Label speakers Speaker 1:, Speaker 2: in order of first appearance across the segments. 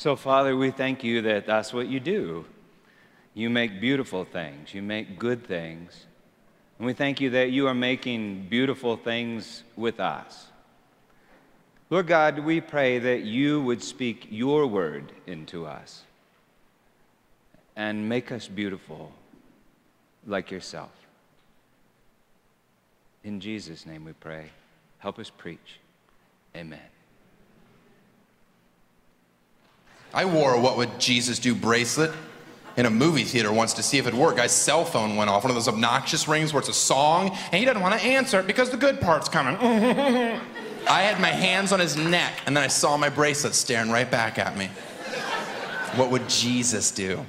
Speaker 1: So, Father, we thank you that that's what you do. You make beautiful things, you make good things. And we thank you that you are making beautiful things with us. Lord God, we pray that you would speak your word into us and make us beautiful like yourself. In Jesus' name we pray. Help us preach. Amen.
Speaker 2: I wore a What Would Jesus Do bracelet in a movie theater once to see if it worked. Guy's cell phone went off, one of those obnoxious rings where it's a song, and he doesn't want to answer it because the good part's coming. I had my hands on his neck, and then I saw my bracelet staring right back at me. What would Jesus do?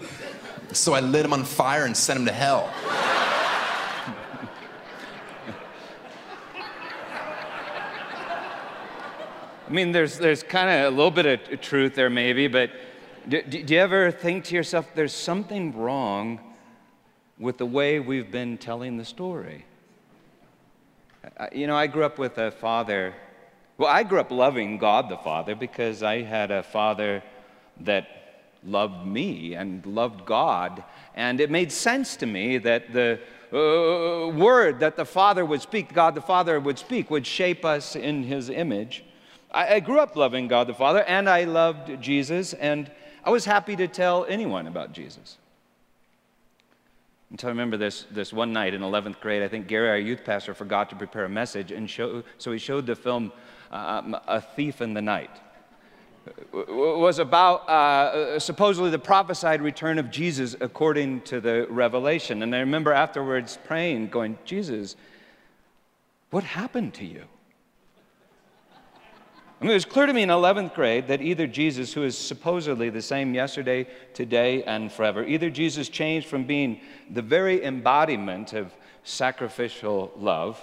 Speaker 2: So I lit him on fire and sent him to hell.
Speaker 1: I mean, there's, there's kind of a little bit of truth there, maybe, but do, do, you ever think to yourself, there's something wrong with the way we've been telling the story? You know, I grew up with a father. Well, I grew up loving God the Father because I had a father that loved me and loved God. And it made sense to me that the uh, word that the Father would speak, God the Father would speak, would shape us in his image. I, I grew up loving God the Father, and I loved Jesus, and I was happy to tell anyone about Jesus. Until I remember this, this one night in 11th grade, I think Gary, our youth pastor, forgot to prepare a message, and show, so he showed the film uh, A Thief in the Night. It was about uh, supposedly the prophesied return of Jesus according to the revelation. And I remember afterwards praying, going, Jesus, what happened to you? I mean, it was clear to me in 11th grade that either Jesus, who is supposedly the same yesterday, today, and forever, either Jesus changed from being the very embodiment of sacrificial love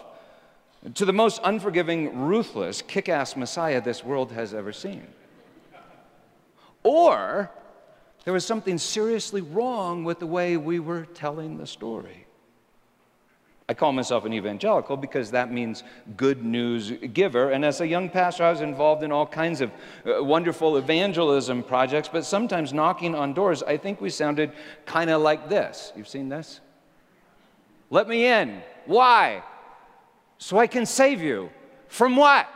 Speaker 1: to the most unforgiving, ruthless, kick ass Messiah this world has ever seen. Or there was something seriously wrong with the way we were telling the story. I call myself an evangelical because that means good news giver. And as a young pastor, I was involved in all kinds of uh, wonderful evangelism projects, but sometimes knocking on doors, I think we sounded kind of like this. You've seen this? Let me in. Why? So I can save you. From what?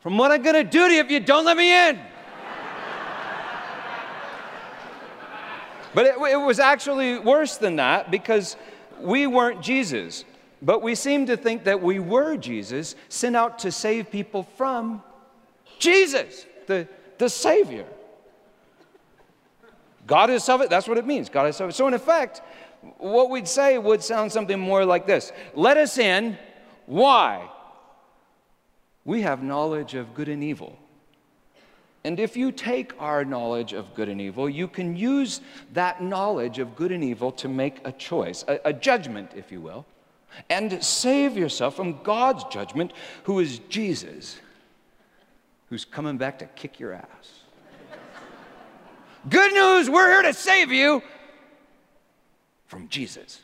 Speaker 1: From what I'm going to do to you if you don't let me in. but it, it was actually worse than that because we weren't Jesus, but we seem to think that we were Jesus, sent out to save people from Jesus, the, the Savior. God is salvation. That's what it means. God is salvation. So, in effect, what we'd say would sound something more like this Let us in. Why? We have knowledge of good and evil. And if you take our knowledge of good and evil, you can use that knowledge of good and evil to make a choice, a, a, judgment, if you will, and save yourself from God's judgment, who is Jesus, who's coming back to kick your ass. good news, we're here to save you from Jesus,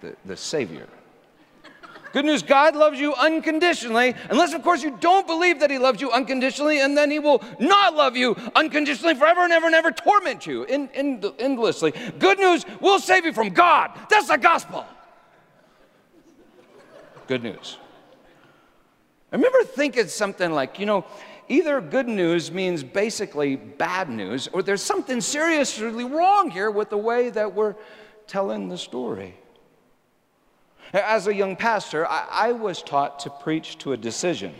Speaker 1: the, the Savior. Good news God loves you unconditionally, unless, of course, you don't believe that He loves you unconditionally, and then He will not love you unconditionally forever and ever and ever, torment you in, in, endlessly. Good news will save you from God. That's the gospel. Good news. I remember thinking something like, you know, either good news means basically bad news, or there's something seriously wrong here with the way that we're telling the story. As a young pastor, I, I was taught to preach to a decision.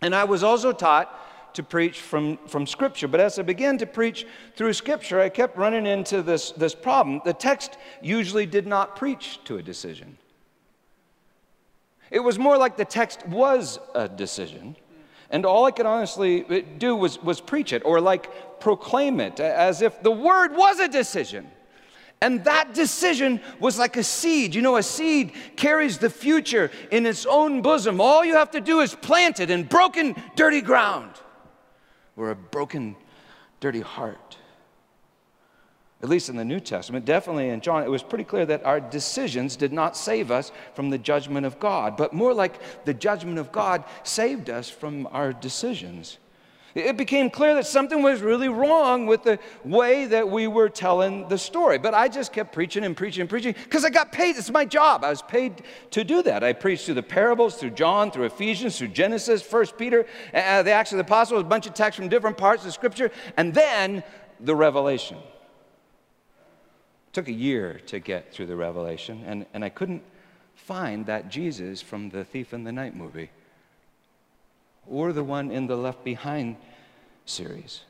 Speaker 1: And I was also taught to preach from, from Scripture. But as I began to preach through Scripture, I kept running into this, this problem. The text usually did not preach to a decision, it was more like the text was a decision. And all I could honestly eh, do was, was preach it or like proclaim it as if the word was a decision. And that decision was like a seed. You know, a seed carries the future in its own bosom. All you have to do is plant it in broken, dirty ground or a broken, dirty heart. At least in the New Testament, definitely in John, it was pretty clear that our decisions did not save us from the judgment of God, but more like the judgment of God saved us from our decisions. It became clear that something was really wrong with the way that we were telling the story. But I just kept preaching and preaching and preaching because I got paid. It's my job. I was paid to do that. I preached through the parables, through John, through Ephesians, through Genesis, First Peter, uh, the Acts of the Apostles, a bunch of texts from different parts of Scripture, and then the Revelation. It took a year to get through the Revelation, and, and I couldn't find that Jesus from the Thief in the Night movie or the one in the Left Behind series.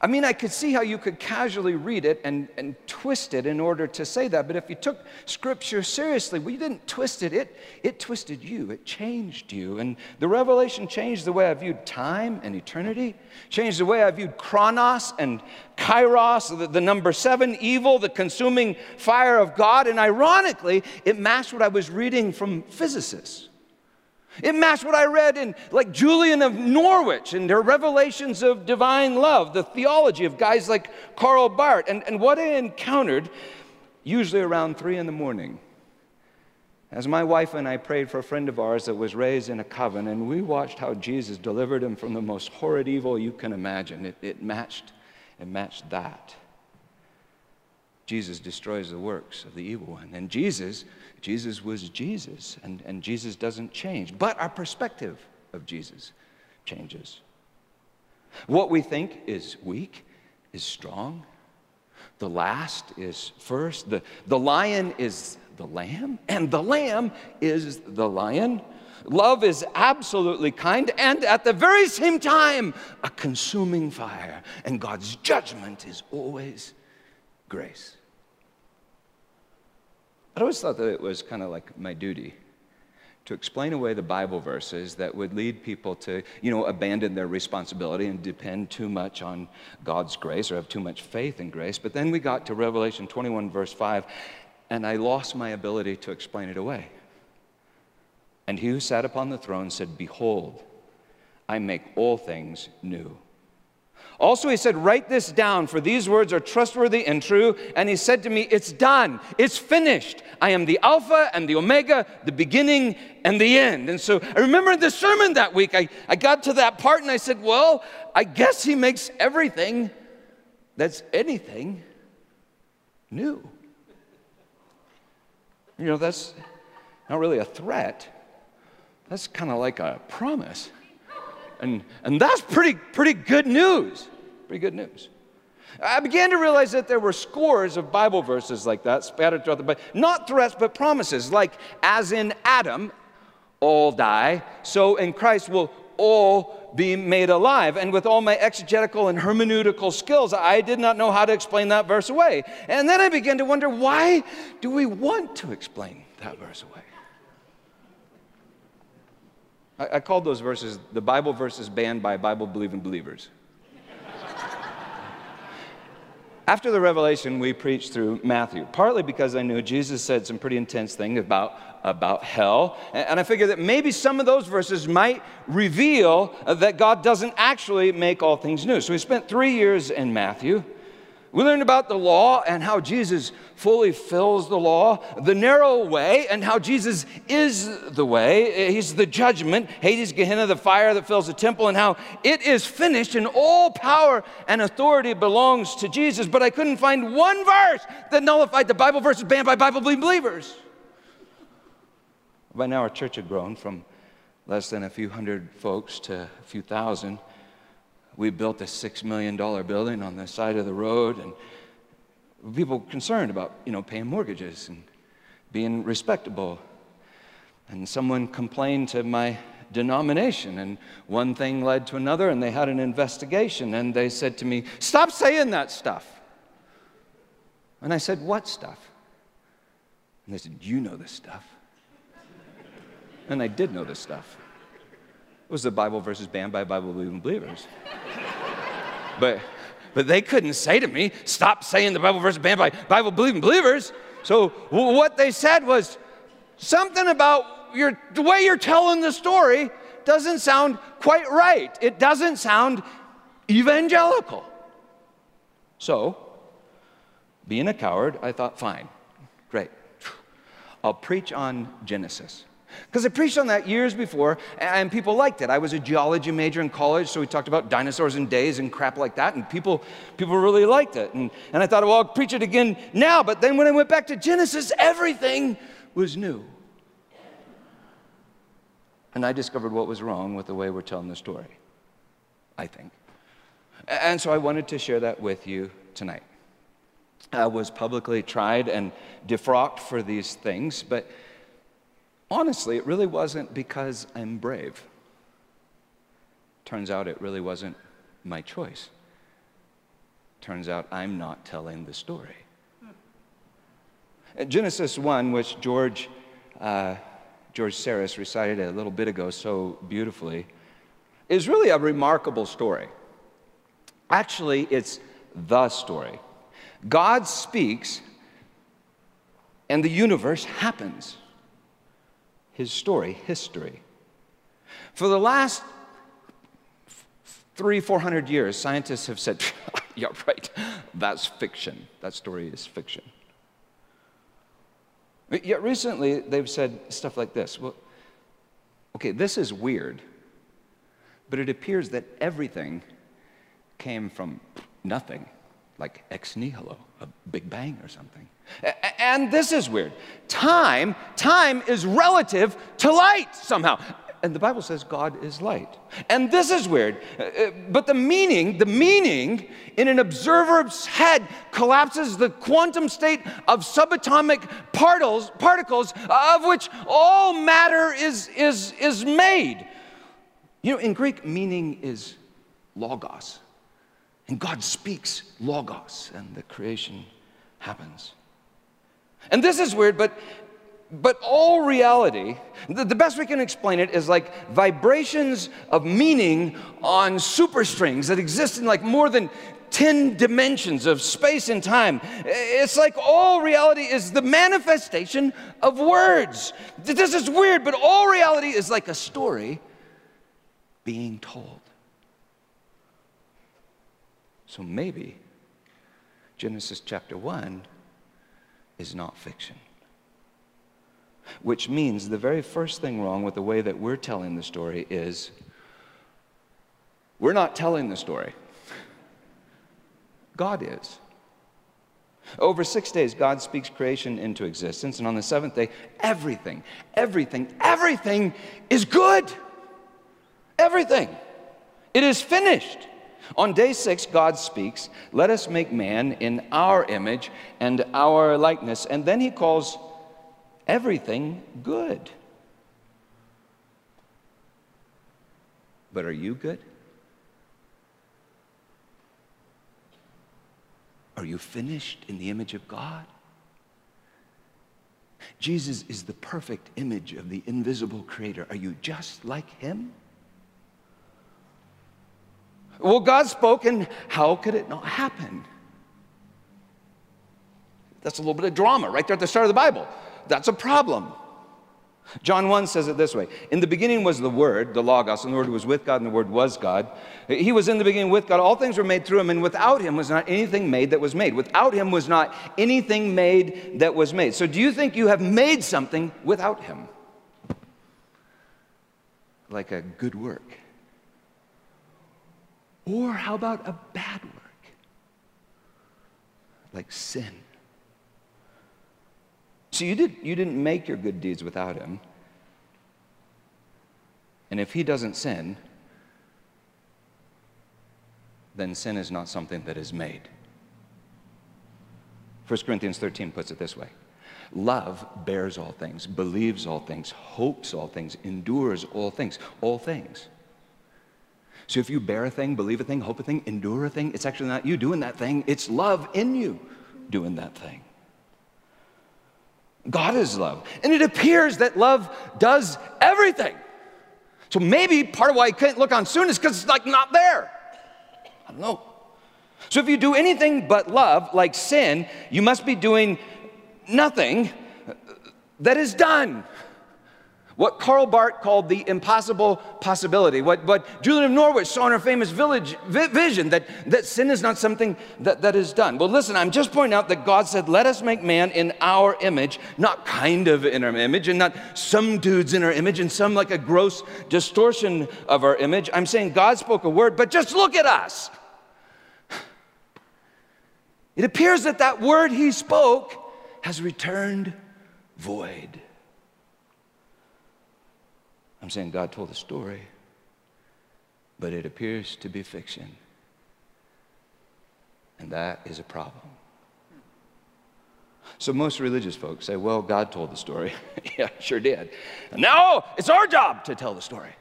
Speaker 1: I mean, I could see how you could casually read it and, and twist it in order to say that, but if you took Scripture seriously, we didn't twist it, it, it twisted you, it changed you. And the revelation changed the way I viewed time and eternity, changed the way I viewed chronos and kairos, the, the number seven, evil, the consuming fire of God. And ironically, it matched what I was reading from physicists. It matched what I read in, like Julian of Norwich and their revelations of divine love, the theology of guys like Karl Barth, and, and what I encountered usually around three in the morning. As my wife and I prayed for a friend of ours that was raised in a coven, and we watched how Jesus delivered him from the most horrid evil you can imagine. It, it matched, it matched that. Jesus destroys the works of the evil one. And Jesus Jesus was Jesus, and, and Jesus doesn't change. But our perspective of Jesus changes. What we think is weak is strong. The last is first. The, the lion is the lamb, and the lamb is the lion. Love is absolutely kind, and at the very same time, a consuming fire. And God's judgment is always grace. I always thought that it was kind of like my duty to explain away the Bible verses that would lead people to, you know, abandon their responsibility and depend too much on God's grace or have too much faith in grace. But then we got to Revelation 21, verse 5, and I lost my ability to explain it away. And he who sat upon the throne said, Behold, I make all things new. Also, he said, Write this down, for these words are trustworthy and true. And he said to me, It's done. It's finished. I am the Alpha and the Omega, the beginning and the end. And so I remember the sermon that week, I, I got to that part and I said, Well, I guess he makes everything that's anything new. You know, that's not really a threat, that's kind of like a promise. And, and that's pretty, pretty good news. Pretty good news. I began to realize that there were scores of Bible verses like that scattered throughout the Bible. Not threats, but promises, like, as in Adam, all die, so in Christ will all be made alive. And with all my exegetical and hermeneutical skills, I did not know how to explain that verse away. And then I began to wonder why do we want to explain that verse away? I, I called those verses the Bible verses banned by Bible believing believers. After the revelation, we preached through Matthew, partly because I knew Jesus said some pretty intense things about, about hell. And I figured that maybe some of those verses might reveal that God doesn't actually make all things new. So we spent three years in Matthew. We learned about the law and how Jesus fully fills the law, the narrow way, and how Jesus is the way. He's the judgment, Hades, Gehenna, the fire that fills the temple, and how it is finished, and all power and authority belongs to Jesus. But I couldn't find one verse that nullified the Bible verses banned by Bible believers. By now, our church had grown from less than a few hundred folks to a few thousand we built a $6 million building on the side of the road, and people concerned about, you know, paying mortgages and being respectable. And someone complained to my denomination, and one thing led to another, and they had an investigation, and they said to me, Stop saying that stuff. And I said, What stuff? And they said, You know this stuff. And I did know this stuff. Was the Bible verses banned by Bible believing believers. but, but they couldn't say to me, stop saying the Bible verses banned by Bible believing believers. So what they said was something about your, the way you're telling the story doesn't sound quite right. It doesn't sound evangelical. So, being a coward, I thought, fine, great. I'll preach on Genesis. Because I preached on that years before, and people liked it. I was a geology major in college, so we talked about dinosaurs and days and crap like that, and people, people really liked it. And, and I thought, well, I'll preach it again now. But then when I went back to Genesis, everything was new. And I discovered what was wrong with the way we're telling the story, I think. And so I wanted to share that with you tonight. I was publicly tried and defrocked for these things, but honestly, it really wasn't because I'm brave. Turns out it really wasn't my choice. Turns out I'm not telling the story. Genesis 1, which George, uh, George Saris recited a little bit ago so beautifully, is really a remarkable story. Actually, it's the story. God speaks, and the universe happens. His story, history. For the last three, four hundred years, scientists have said, yeah, right, that's fiction. That story is fiction. Yet recently, they've said stuff like this well, okay, this is weird, but it appears that everything came from nothing, like ex nihilo, a big bang or something. And this is weird. Time, time is relative to light somehow. And the Bible says God is light. And this is weird. Uh, uh, but the meaning, the meaning in an observer's head collapses the quantum state of subatomic particles, particles of which all matter is, is, is made. You know, in Greek, meaning is logos. And God speaks logos, and the creation happens. And this is weird, but but all reality, the, best we can explain it is like vibrations of meaning on superstrings that exist in like more than 10 dimensions of space and time. It's like all reality is the manifestation of words. This is weird, but all reality is like a story being told. So maybe Genesis chapter 1 is not fiction. Which means the very first thing wrong with the way that we're telling the story is we're not telling the story. God is. Over six days, God speaks creation into existence, and on the seventh day, everything, everything, everything is good. Everything. It is finished. On day six, God speaks, Let us make man in our image and our likeness. And then he calls everything good. But are you good? Are you finished in the image of God? Jesus is the perfect image of the invisible creator. Are you just like him? Well, God spoke, and how could it not happen? That's a little bit of drama right there at the start of the Bible. That's a problem. John 1 says it this way In the beginning was the Word, the Logos, and the Word was with God, and the Word was God. He was in the beginning with God. All things were made through him, and without him was not anything made that was made. Without him was not anything made that was made. So, do you think you have made something without him? Like a good work. Or how about a bad work? Like sin. So you, did, you didn't make your good deeds without him. And if he doesn't sin, then sin is not something that is made. 1 Corinthians 13 puts it this way Love bears all things, believes all things, hopes all things, endures all things, all things. So if you bear a thing, believe a thing, hope a thing, endure a thing, it's actually not you doing that thing, it's love in you doing that thing. God is love. And it appears that love does everything. So maybe part of why I couldn't look on soon is because it's like not there. I don't know. So if you do anything but love, like sin, you must be doing nothing that is done. What Karl Barth called the impossible possibility, what, what Julian of Norwich saw in her famous village vi- vision, that, that sin is not something that, that is done. Well, listen, I'm just pointing out that God said, let us make man in our image, not kind of in our image, and not some dudes in our image, and some like a gross distortion of our image. I'm saying God spoke a word, but just look at us. It appears that that word he spoke has returned void. I'm saying God told a story, but it appears to be fiction. And that is a problem. So most religious folks say, well, God told the story. yeah, sure did. And now it's our job to tell the story.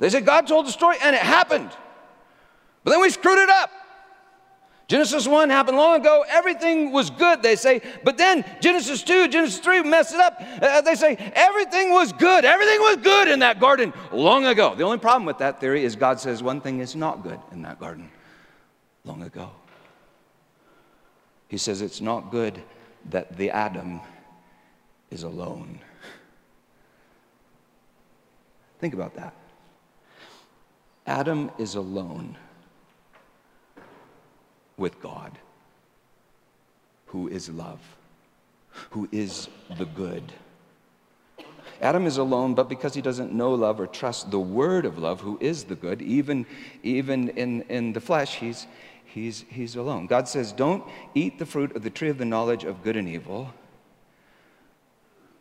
Speaker 1: They say God told the story and it happened. But then we screwed it up. Genesis 1 happened long ago. Everything was good, they say. But then Genesis 2, Genesis 3 messed it up. Uh, they say everything was good. Everything was good in that garden long ago. The only problem with that theory is God says one thing is not good in that garden long ago. He says it's not good that the Adam is alone. Think about that. Adam is alone with God, who is love, who is the good. Adam is alone, but because he doesn't know love or trust the word of love, who is the good, even, even in, in the flesh, he's, he's, he's alone. God says, Don't eat the fruit of the tree of the knowledge of good and evil.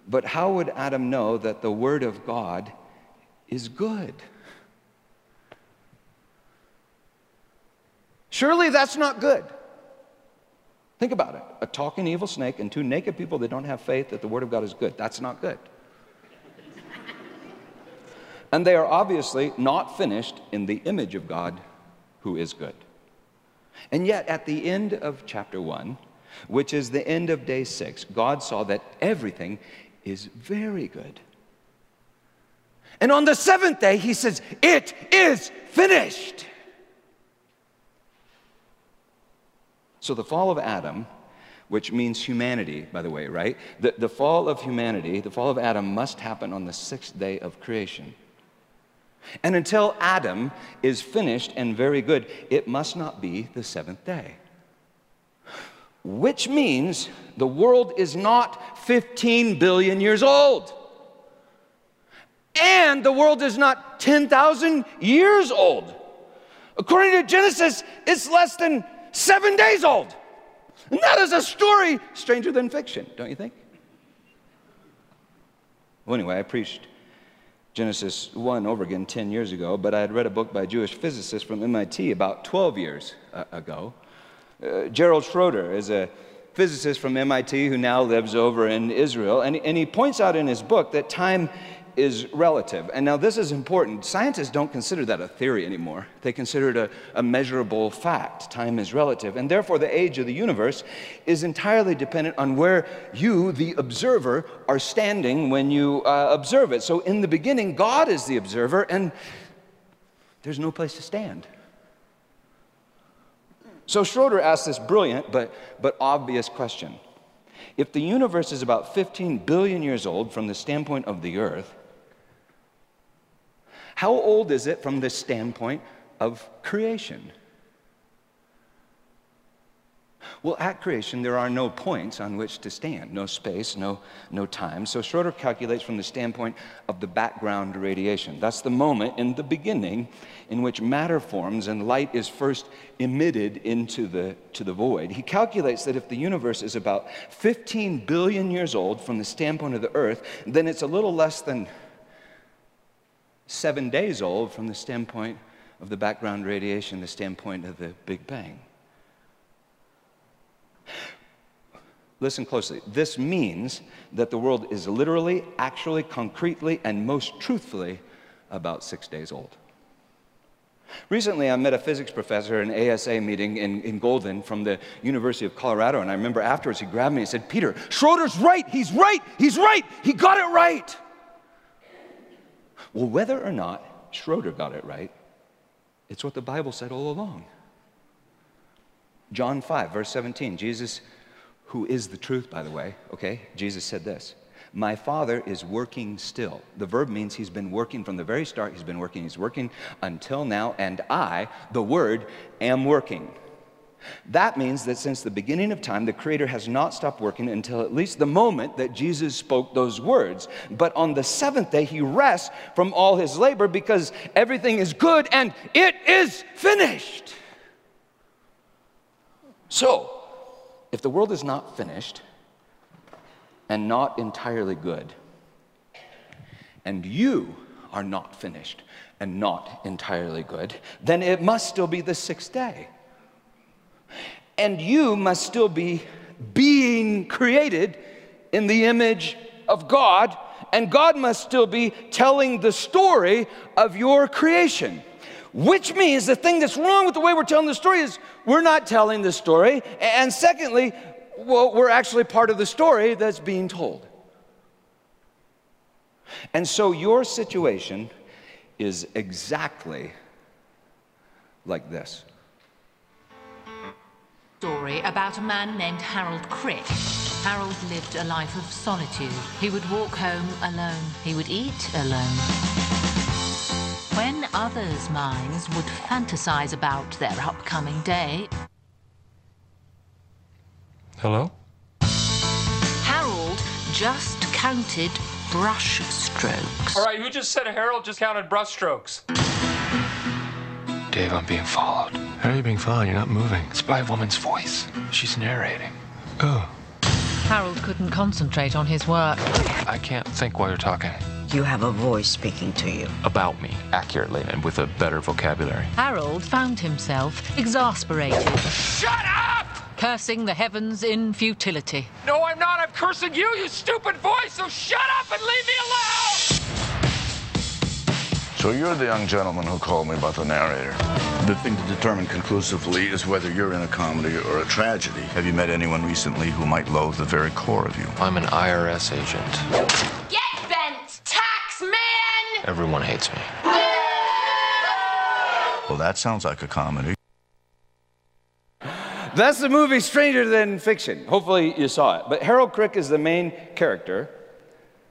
Speaker 1: But how would Adam know that the word of God is good? Surely that's not good. Think about it a talking evil snake and two naked people that don't have faith that the Word of God is good. That's not good. and they are obviously not finished in the image of God who is good. And yet, at the end of chapter 1, which is the end of day 6, God saw that everything is very good. And on the seventh day, he says, It is finished. So the fall of Adam, which means humanity, by the way, right? The, the fall of humanity, the fall of Adam must happen on the sixth day of creation. And until Adam is finished and very good, it must not be the seventh day. Which means the world is not 15 billion years old. And the world is not 10,000 years old. According to Genesis, it's less than seven days old. And that is a story stranger than fiction, don't you think? Well, anyway, I preached Genesis 1 over again 10 years ago, but I had read a book by a Jewish physicist from MIT about 12 years uh, ago. Uh, Gerald Schroeder is a physicist from MIT who now lives over in Israel, and, and he points out in his book that time is relative. And now this is important. Scientists don't consider that a theory anymore. They consider it a, a, measurable fact. Time is relative. And therefore, the age of the universe is entirely dependent on where you, the observer, are standing when you uh, observe it. So in the beginning, God is the observer, and there's no place to stand. So Schroeder asked this brilliant but, but obvious question. If the universe is about 15 billion years old from the standpoint of the earth, how old is it from the standpoint of creation? Well, at creation, there are no points on which to stand, no space, no, no time. So Schroeder calculates from the standpoint of the background radiation. That's the moment in the beginning in which matter forms and light is first emitted into the, to the void. He calculates that if the universe is about 15 billion years old from the standpoint of the earth, then it's a little less than seven days old from the standpoint of the background radiation, the standpoint of the Big Bang. Listen closely. This means that the world is literally, actually, concretely, and most truthfully about six days old. Recently, I met a physics professor at an ASA meeting in, in Golden from the University of Colorado, and I remember afterwards he grabbed me and said, Peter, Schroeder's right, he's right, he's right, he got it right. Well, whether or not Schroeder got it right, it's what the Bible said all along. John 5, verse 17, Jesus, who is the truth, by the way, okay, Jesus said this My Father is working still. The verb means he's been working from the very start. He's been working, he's working until now, and I, the Word, am working. That means that since the beginning of time, the Creator has not stopped working until at least the moment that Jesus spoke those words. But on the seventh day, he rests from all his labor because everything is good and it is finished. So, if the world is not finished and not entirely good, and you are not finished and not entirely good, then it must still be the sixth day. And you must still be being created in the image of God, and God must still be telling the story of your creation. Which means the thing that's wrong with the way we're telling the story is we're not telling the story. And secondly, well, we're actually part of the story that's being told. And so your situation is exactly like this.
Speaker 3: Story about a man named Harold Crick. Harold lived a life of solitude. He would walk home alone. He would eat alone when others' minds would fantasize about their upcoming day.
Speaker 4: Hello?
Speaker 3: Harold just counted brush strokes.
Speaker 4: All right, who just said Harold just counted brush strokes? Dave, I'm being followed.
Speaker 5: How are you being followed? You're not moving.
Speaker 4: It's by a woman's voice. She's narrating.
Speaker 5: Oh.
Speaker 3: Harold couldn't concentrate on his work.
Speaker 4: I can't think while you're talking.
Speaker 6: You have a voice speaking to you.
Speaker 4: About me, accurately, and with a better vocabulary.
Speaker 3: Harold found himself exasperated.
Speaker 4: Shut up!
Speaker 3: Cursing the heavens in futility.
Speaker 4: No, I'm not. I'm cursing you, you stupid voice, so shut up and leave me alone!
Speaker 7: So you're the young gentleman who called me about the narrator. The thing to determine conclusively is whether you're in a comedy or a tragedy. Have you met anyone recently who might loathe the very core of you?
Speaker 4: I'm an IRS agent.
Speaker 8: Get bent, tax man!
Speaker 4: Everyone hates me.
Speaker 7: Well, that sounds like a comedy.
Speaker 1: That's the movie Stranger Than Fiction. Hopefully you saw it. But Harold Crick is the main character.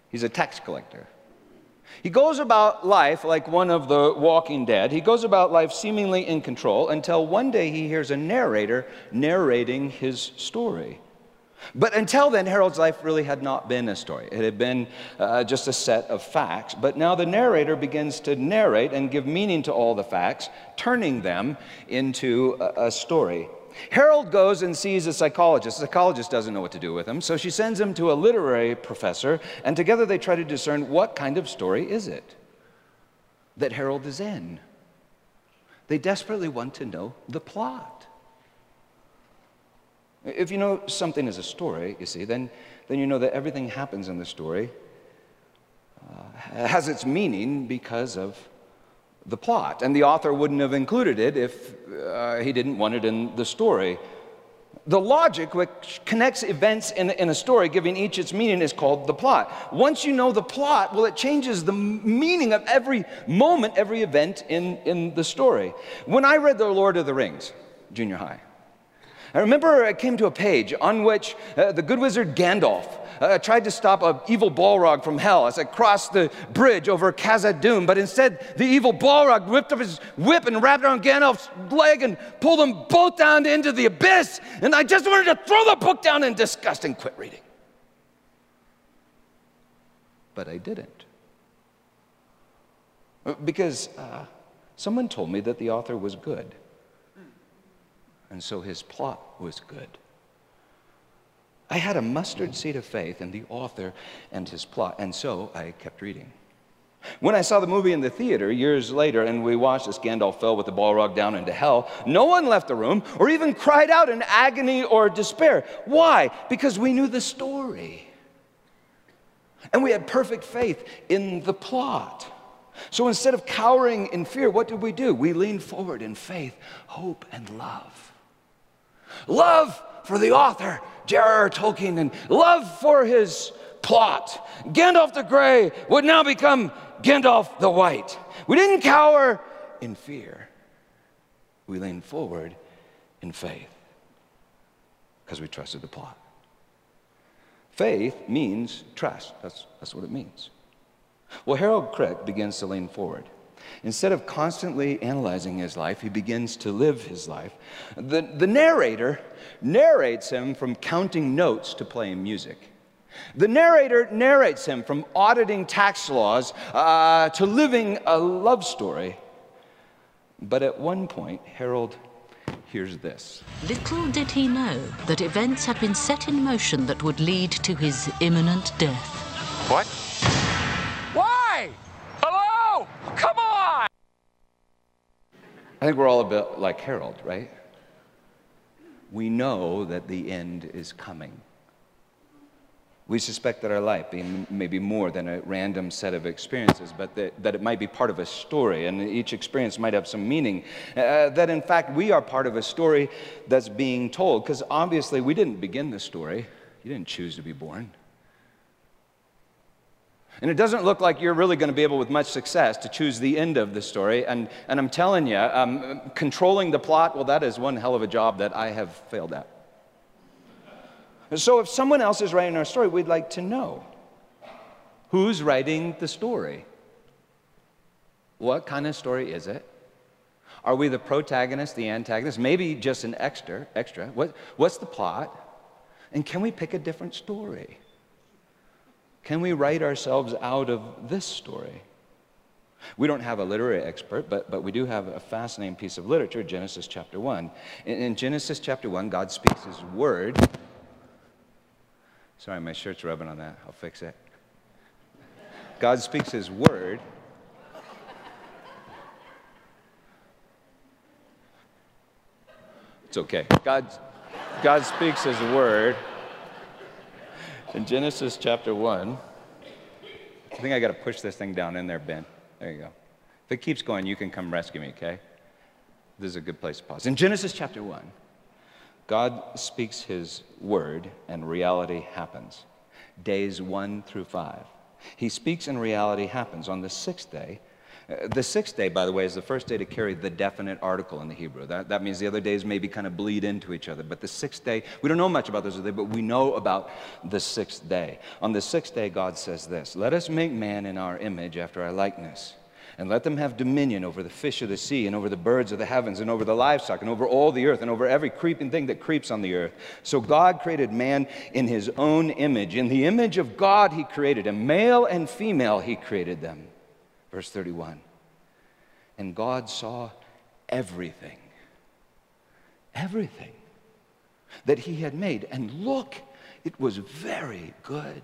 Speaker 1: He's a tax collector. He goes about life like one of the walking dead. He goes about life seemingly in control until one day he hears a narrator narrating his story. But until then, Harold's life really had not been a story. It had been uh, just a set of facts. But now the narrator begins to narrate and give meaning to all the facts, turning them into a, a story. Harold goes and sees a psychologist. The psychologist doesn't know what to do with him, so she sends him to a literary professor, and together they try to discern what kind of story is it that Harold is in. They desperately want to know the plot. If you know something is a story, you see, then, then you know that everything happens in the story uh, has its meaning because of the plot. And the author wouldn't have included it if uh, he didn't want it in the story. The logic which connects events in, in a story, giving each its meaning, is called the plot. Once you know the plot, well, it changes the meaning of every moment, every event in, in the story. When I read The Lord of the Rings, junior high, I remember I came to a page on which uh, the good wizard Gandalf uh, tried to stop an evil Balrog from hell as I crossed the bridge over Khazad-dûm, but instead the evil Balrog whipped up his whip and wrapped around Gandalf's leg and pulled them both down into the abyss. And I just wanted to throw the book down in disgust and quit reading. But I didn't. Because uh, someone told me that the author was good and so his plot was good. I had a mustard seed of faith in the author and his plot, and so I kept reading. When I saw the movie in the theater years later and we watched as Gandalf fell with the Balrog down into hell, no one left the room or even cried out in agony or despair. Why? Because we knew the story. And we had perfect faith in the plot. So instead of cowering in fear, what did we do? We leaned forward in faith, hope, and love. Love for the author, J.R.R. Tolkien, and love for his plot. Gandalf the Grey would now become Gandalf the White. We didn't cower in fear, we leaned forward in faith because we trusted the plot. Faith means trust. That's, that's what it means. Well, Harold Crick begins to lean forward. Instead of constantly analyzing his life, he begins to live his life. The, the narrator narrates him from counting notes to playing music. The narrator narrates him from auditing tax laws uh, to living a love story. But at one point, Harold hears this.
Speaker 3: Little did he know that events had been set in motion that would lead to his imminent death.
Speaker 4: What? Why? Hello? Come on!
Speaker 1: I think we're all a bit like Harold, right? We know that the end is coming. We suspect that our life may be more than a random set of experiences, but that, that it might be part of a story, and each experience might have some meaning. Uh, that in fact, we are part of a story that's being told, because obviously we didn't begin the story. You didn't choose to be born. And it doesn't look like you're really going to be able, with much success, to choose the end of the story. And, and I'm telling you, um, controlling the plot, well, that is one hell of a job that I have failed at. So if someone else is writing our story, we'd like to know who's writing the story? What kind of story is it? Are we the protagonist, the antagonist, maybe just an extra, extra? What, what's the plot? And can we pick a different story? Can we write ourselves out of this story? We don't have a literary expert, but, but we do have a fascinating piece of literature, Genesis chapter 1. In, in Genesis chapter 1, God speaks his word Sorry, my shirt's rubbing on that. I'll fix it. God speaks His word. It's okay. God, God speaks His word. In Genesis chapter 1, I think I got to push this thing down in there, Ben. There you go. If it keeps going, you can come rescue me, okay? This is a good place to pause. In Genesis chapter 1, God speaks his word and reality happens. Days one through five. He speaks and reality happens. On the sixth day, Uh, the sixth day, by the way, is the first day to carry the definite article in the Hebrew. That, that means the other days maybe kind of bleed into each other. But the sixth day, we don't know much about this day, but we know about the sixth day. On the sixth day, God says this Let us make man in our image after our likeness and let them have dominion over the fish of the sea, and over the birds of the heavens, and over the livestock, and over all the earth, and over every creeping thing that creeps on the earth. So God created man in his own image. In the image of God, he created him. Male and female, he created them. Verse 31. And God saw everything, everything that he had made. And look, it was very good.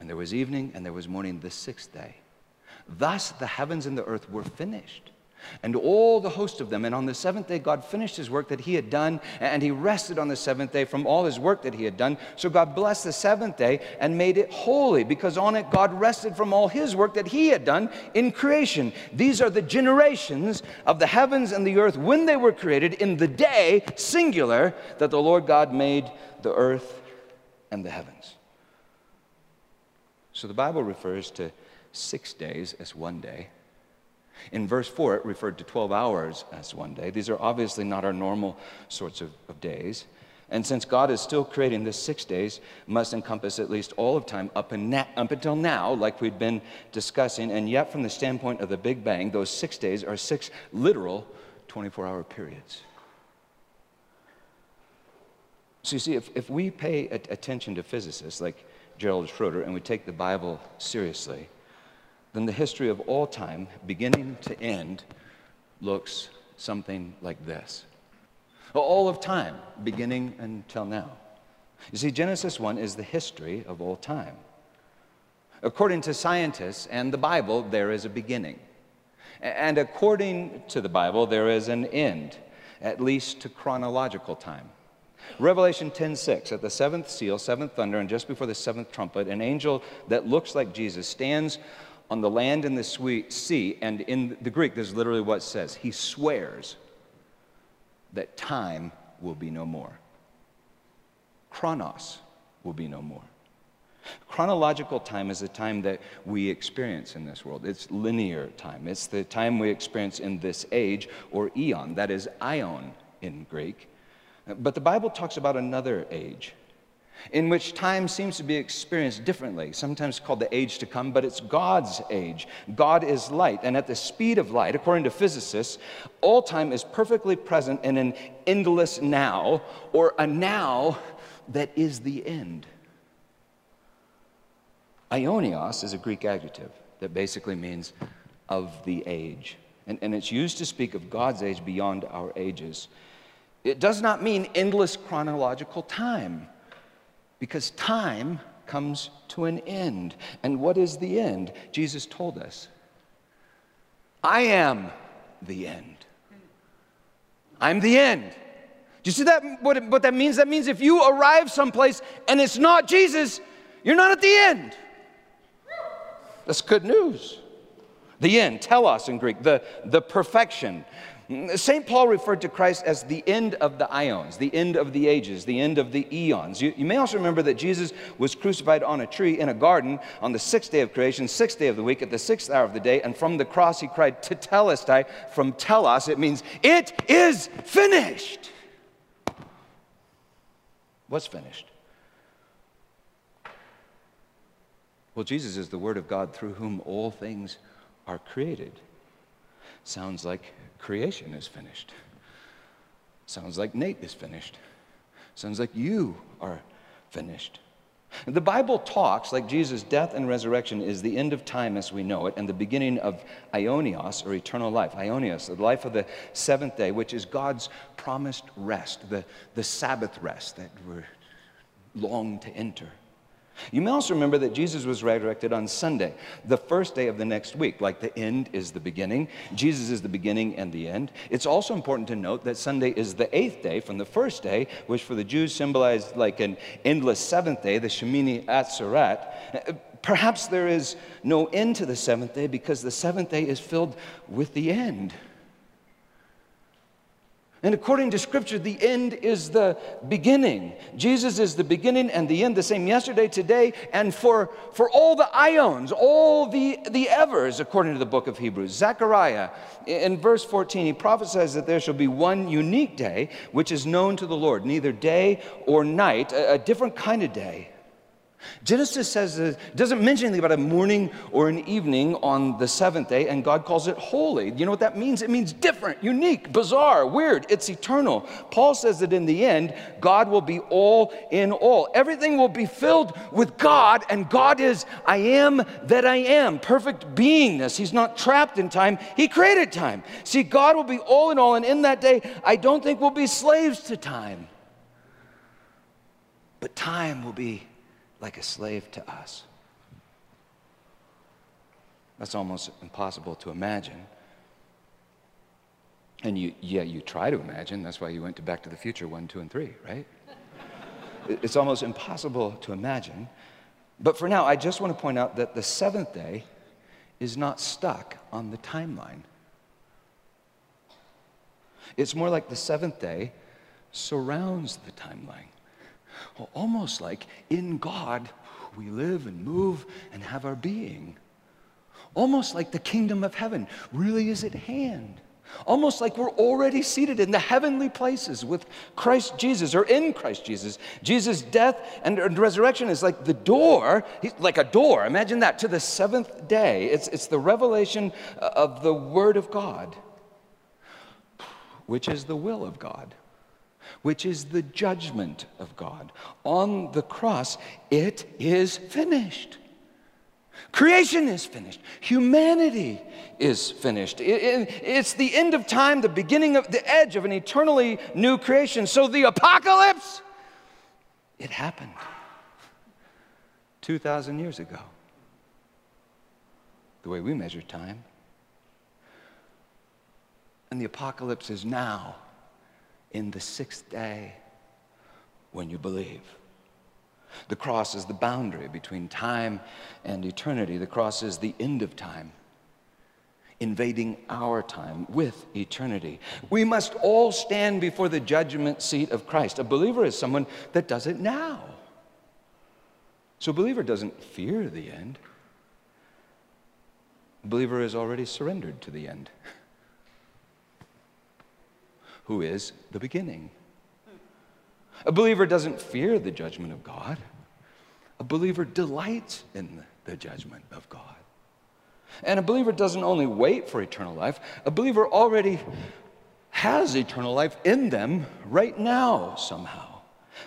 Speaker 1: And there was evening and there was morning the sixth day. Thus the heavens and the earth were finished, and all the host of them. And on the seventh day, God finished his work that he had done, and he rested on the seventh day from all his work that he had done. So God blessed the seventh day and made it holy, because on it God rested from all his work that he had done in creation. These are the generations of the heavens and the earth when they were created in the day, singular, that the Lord God made the earth and the heavens. So the Bible refers to six days as one day. In verse 4, it referred to 12 hours as one day. These are obviously not our normal sorts of, of days. And since God is still creating, this six days must encompass at least all of time up, na- up until now, like we've been discussing. And yet, from the standpoint of the Big Bang, those six days are six literal 24 hour periods. So, you see, if, if we pay attention to physicists like Gerald Schroeder and we take the Bible seriously, then the history of all time, beginning to end, looks something like this. All of time, beginning until now. You see, Genesis 1 is the history of all time. According to scientists and the Bible, there is a beginning. And according to the Bible, there is an end, at least to chronological time. Revelation 10:6 at the seventh seal, seventh thunder, and just before the seventh trumpet, an angel that looks like Jesus stands on the land and the sea. And in the Greek, this is literally what it says He swears that time will be no more. Chronos will be no more. Chronological time is the time that we experience in this world. It's linear time. It's the time we experience in this age, or eon, that is aion in Greek. But the Bible talks about another age in which time seems to be experienced differently, sometimes called the age to come, but it's God's age. God is light, and at the speed of light, according to physicists, all time is perfectly present in an endless now, or a now that is the end. Aionios is a Greek adjective that basically means of the age. And, and it's used to speak of God's age beyond our ages. It does not mean endless chronological time, because time comes to an end. And what is the end? Jesus told us I am the end. I'm the end. Do you see that? What, what that means? That means if you arrive someplace and it's not Jesus, you're not at the end. That's good news. The end, telos in Greek, the, the perfection. St. Paul referred to Christ as the end of the aions, the end of the ages, the end of the eons. You, you, may also remember that Jesus was crucified on a tree in a garden on the sixth day of creation, sixth day of the week, at the sixth hour of the day, and from the cross he cried, Tetelestai, from telos, it means, It is finished. What's finished? Well, Jesus is the Word of God through whom all things are created. Sounds like creation is finished. Sounds like Nate is finished. Sounds like you are finished. The Bible talks like Jesus' death and resurrection is the end of time as we know it and the beginning of Aionios or eternal life. Aionios, the life of the seventh day, which is God's promised rest, the, the Sabbath rest that we're long to enter. You may also remember that Jesus was resurrected on Sunday, the first day of the next week. Like the end is the beginning, Jesus is the beginning and the end. It's also important to note that Sunday is the eighth day from the first day, which for the Jews symbolized like an endless seventh day, the Shemini Atzeret. Perhaps there is no end to the seventh day because the seventh day is filled with the end. And according to Scripture, the end is the beginning. Jesus is the beginning and the end, the same yesterday, today, and for, for all the aions, all the, the evers, according to the book of Hebrews. Zechariah, in verse 14, he prophesies that there shall be one unique day which is known to the Lord, neither day or night, a, a different kind of day. Genesis says it doesn't mention anything about a morning or an evening on the seventh day, and God calls it holy. You know what that means? It means different, unique, bizarre, weird. It's eternal. Paul says that in the end, God will be all in all. Everything will be filled with God, and God is I am that I am, perfect beingness. He's not trapped in time, He created time. See, God will be all in all, and in that day, I don't think we'll be slaves to time, but time will be like a slave to us. That's almost impossible to imagine. And you, yeah, you try to imagine. That's why you went to Back to the Future 1, 2, and 3, right? it's almost impossible to imagine. But for now, I just want to point out that the seventh day is not stuck on the timeline. It's more like the seventh day surrounds the timeline. Well, almost like in God we live and move and have our being. Almost like the kingdom of heaven really is at hand. Almost like we're already seated in the heavenly places with Christ Jesus or in Christ Jesus. Jesus' death and resurrection is like the door, like a door, imagine that, to the seventh day. It's, it's the revelation uh, of the Word of God, which is the will of God which is the judgment of God. On the cross, it is finished. Creation is finished. Humanity is finished. It, it, it's the end of time, the beginning of the edge of an eternally new creation. So the apocalypse, it happened 2,000 years ago. The way we measure time. And the apocalypse is now in the sixth day when you believe. The cross is the boundary between time and eternity. The cross is the end of time, invading our time with eternity. We must all stand before the judgment seat of Christ. A believer is someone that does it now. So a believer doesn't fear the end. A believer is already surrendered to the end. who is the beginning. A believer doesn't fear the judgment of God. A believer delights in the judgment of God. And a believer doesn't only wait for eternal life, a believer already has eternal life in them right now somehow.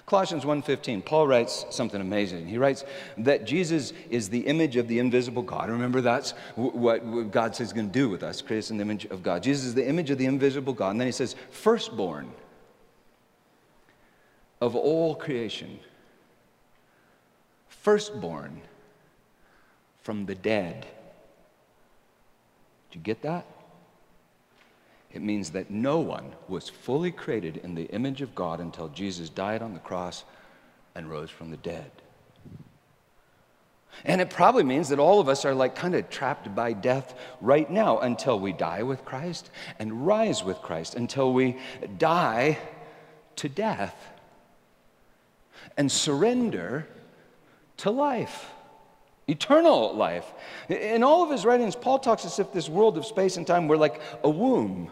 Speaker 1: Colossians 1:15 Paul writes something amazing. He writes that Jesus is the image of the invisible God. Remember that's what God says he's going to do with us, create us in the image of God. Jesus is the image of the invisible God. And then he says firstborn of all creation. Firstborn from the dead. Did you get that? It means that no one was fully created in the image of God until Jesus died on the cross and rose from the dead. And it probably means that all of us are like kind of trapped by death right now until we die with Christ and rise with Christ, until we die to death and surrender to life eternal life. In all of his writings, Paul talks as if this world of space and time were like a womb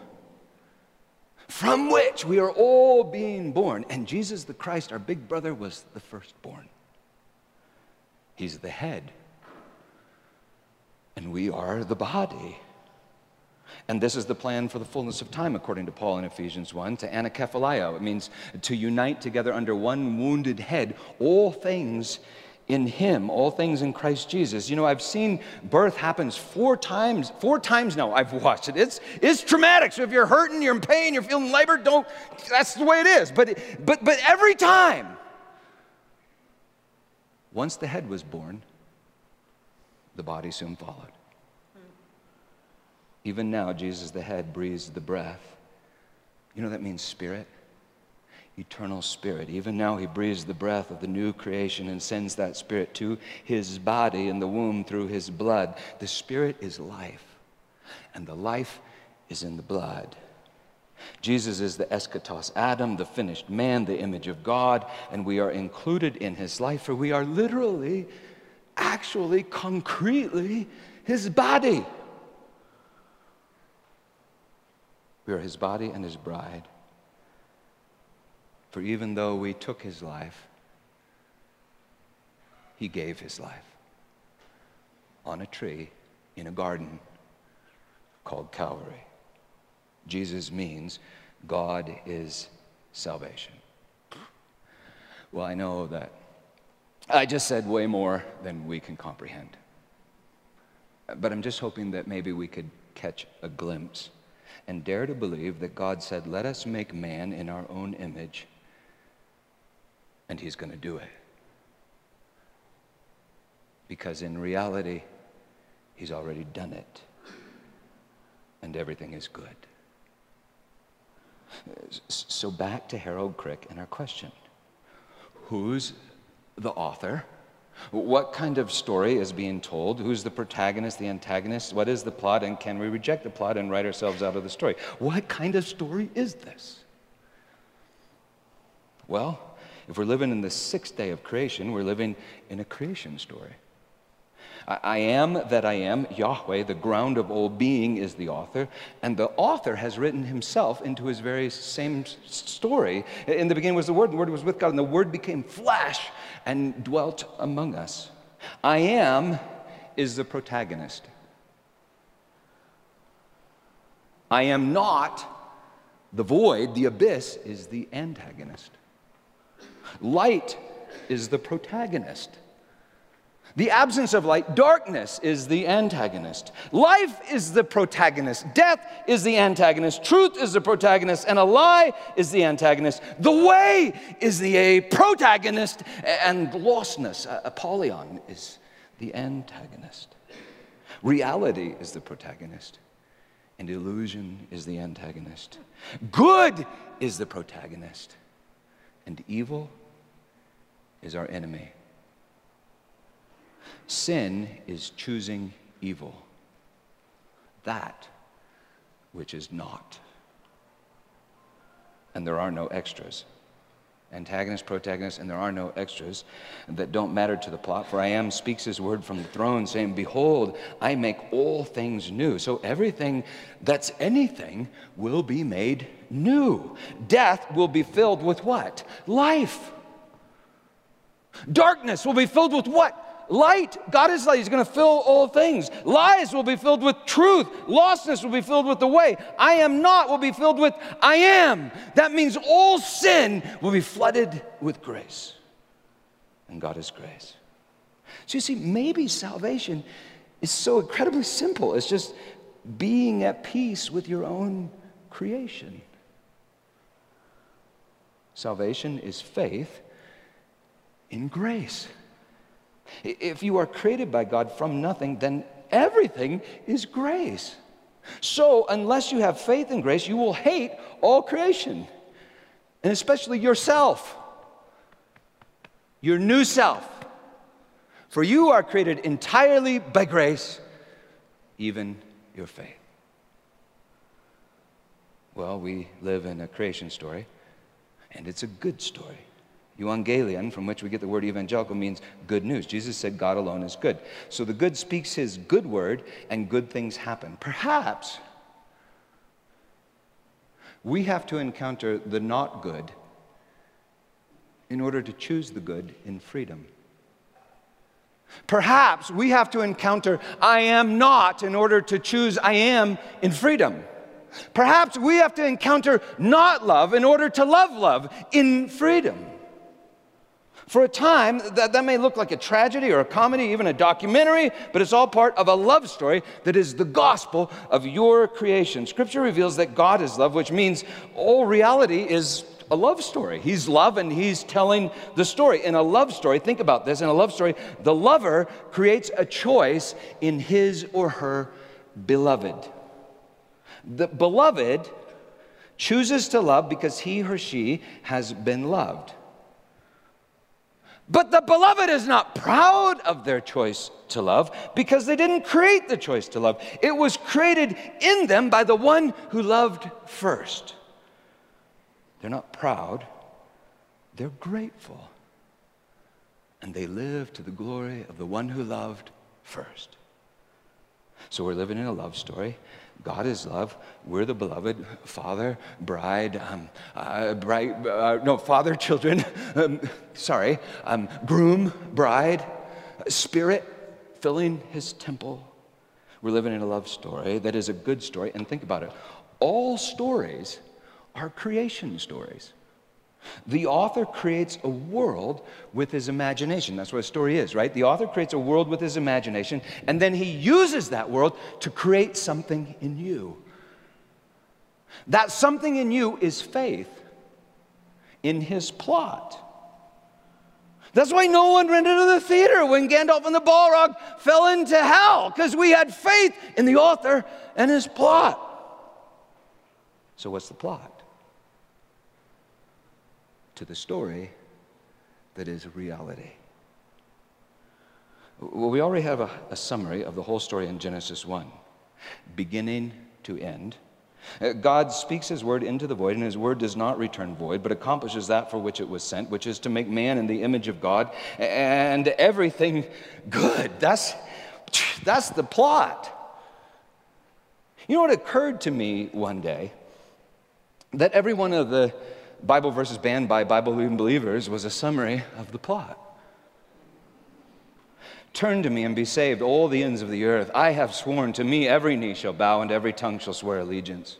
Speaker 1: from which we are all being born. And Jesus the Christ, our big brother, was the firstborn. He's the head. And we are the body. And this is the plan for the fullness of time, according to Paul in Ephesians 1, to anakephalaio. It means to unite together under one wounded head all things in him, all things in Christ Jesus. You know, I've seen birth happens four times, four times now I've watched it. It's, it's traumatic. So if you're hurting, you're in pain, you're feeling labor, don't, that's the way it is. But, but, but every time, once the head was born, the body soon followed. Even now, Jesus, the head, breathes the breath. You know that means spirit? Eternal spirit. Even now, he breathes the breath of the new creation and sends that spirit to his body in the womb through his blood. The spirit is life, and the life is in the blood. Jesus is the eschatos Adam, the finished man, the image of God, and we are included in his life, for we are literally, actually, concretely his body. We are his body and his bride. For even though we took his life, he gave his life on a tree in a garden called Calvary. Jesus means God is salvation. Well, I know that I just said way more than we can comprehend. But I'm just hoping that maybe we could catch a glimpse and dare to believe that God said, Let us make man in our own image and He's going to do it. Because in reality, He's already done it, and everything is good. So, back to Harold Crick and our question Who's the author? What kind of story is being told? Who's the protagonist, the antagonist? What is the plot? And can we reject the plot and write ourselves out of the story? What kind of story is this? Well, if we're living in the sixth day of creation, we're living in a creation story. I, am that I am, Yahweh, the ground of all being, is the author, and the author has written himself into his very same story. In the beginning was the Word, and the Word was with God, and the Word became flesh and dwelt among us. I am is the protagonist. I am not the void, the abyss is the antagonist. Light is the protagonist. The absence of light, darkness is the antagonist. Life is the protagonist. Death is the antagonist. Truth is the protagonist. And a lie is the antagonist. The way is the protagonist. And lostness, Apollyon, is the antagonist. Reality is the protagonist. And illusion is the antagonist. Good is the protagonist. And evil is our enemy. Sin is choosing evil, that which is not. And there are no extras. antagonist, protagonist, and there are no extras that don't matter to the plot. For I am speaks his word from the throne, saying, Behold, I make all things new. So everything that's anything will be made new. Death will be filled with what? Life. Darkness will be filled with what? light. God is light. He's going to fill all things. Lies will be filled with truth. Lostness will be filled with the way. I am not will be filled with I am. That means all sin will be flooded with grace. And God is grace. So you see, maybe salvation is so incredibly simple. It's just being at peace with your own creation. Salvation is faith in grace. If you are created by God from nothing, then everything is grace. So, unless you have faith in grace, you will hate all creation, and especially yourself, your new self. For you are created entirely by grace, even your faith. Well, we live in a creation story, and it's a good story. Evangelion, from which we get the word evangelical, means good news. Jesus said God alone is good. So the good speaks his good word, and good things happen. Perhaps we have to encounter the not good in order to choose the good in freedom. Perhaps we have to encounter I am not in order to choose I am in freedom. Perhaps we have to encounter not love in order to love love in freedom. For a time, that, that may look like a tragedy or a comedy, even a documentary, but it's all part of a love story that is the gospel of your creation. Scripture reveals that God is love, which means all reality is a love story. He's love and he's telling the story. In a love story, think about this in a love story, the lover creates a choice in his or her beloved. The beloved chooses to love because he or she has been loved. But the beloved is not proud of their choice to love because they didn't create the choice to love. It was created in them by the one who loved first. They're not proud, they're grateful. And they live to the glory of the one who loved first. So we're living in a love story. God is love. We're the beloved father, bride, um, uh, bride uh, no, father, children, um, sorry, um, groom, bride, spirit filling his temple. We're living in a love story that is a good story. And think about it all stories are creation stories. The author creates a world with his imagination. That's what a story is, right? The author creates a world with his imagination, and then he uses that world to create something in you. That something in you is faith in his plot. That's why no one went into the theater when Gandalf and the Balrog fell into hell, because we had faith in the author and his plot. So, what's the plot? To the story that is reality. Well, we already have a, a, summary of the whole story in Genesis 1, beginning to end. Uh, God speaks his word into the void, and his word does not return void, but accomplishes that for which it was sent, which is to make man in the image of God and everything good. That's, that's the plot. You know what occurred to me one day? That every one of the Bible verses banned by Bible believers was a summary of the plot. Turn to me and be saved, all the ends of the earth. I have sworn to me every knee shall bow and every tongue shall swear allegiance.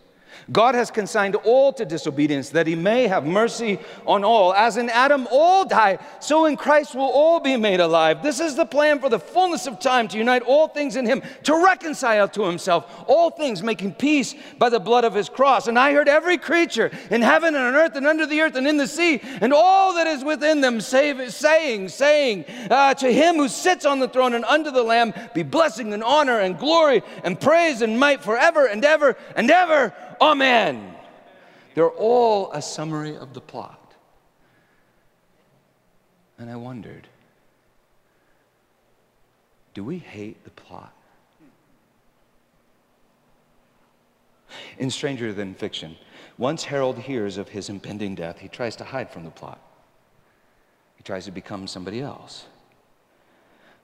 Speaker 1: God has consigned all to disobedience that he may have mercy on all. As in Adam all die, so in Christ will all be made alive. This is the plan for the fullness of time to unite all things in him, to reconcile to himself all things, making peace by the blood of his cross. And I heard every creature in heaven and on earth and under the earth and in the sea and all that is within them save, saying, saying, uh, To him who sits on the throne and under the Lamb be blessing and honor and glory and praise and might forever and ever and ever. Amen. They're all a summary of the plot. And I wondered do we hate the plot? In Stranger Than Fiction, once Harold hears of his impending death, he tries to hide from the plot. He tries to become somebody else.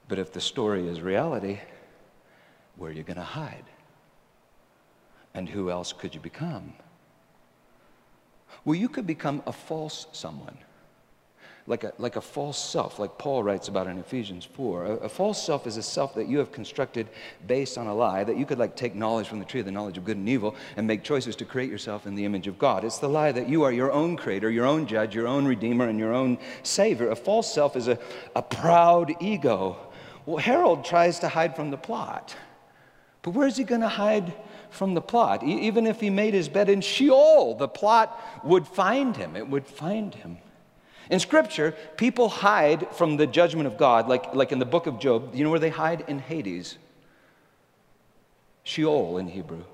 Speaker 1: But if the story is reality, where are you going to hide? And who else could you become? Well, you could become a false someone like a, like a false self, like Paul writes about in Ephesians 4. A, a, false self is a self that you have constructed based on a lie, that you could like take knowledge from the tree of the knowledge of good and evil and make choices to create yourself in the image of God. It's the lie that you are your own creator, your own judge, your own redeemer, and your own savior. A false self is a, a proud ego. Well, Harold tries to hide from the plot. But where's he going to hide from the plot? E- even if he made his bed in Sheol, the plot would find him. It would find him. In Scripture, people hide from the judgment of God, like, like in the book of Job. You know where they hide? In Hades. Sheol in Hebrew.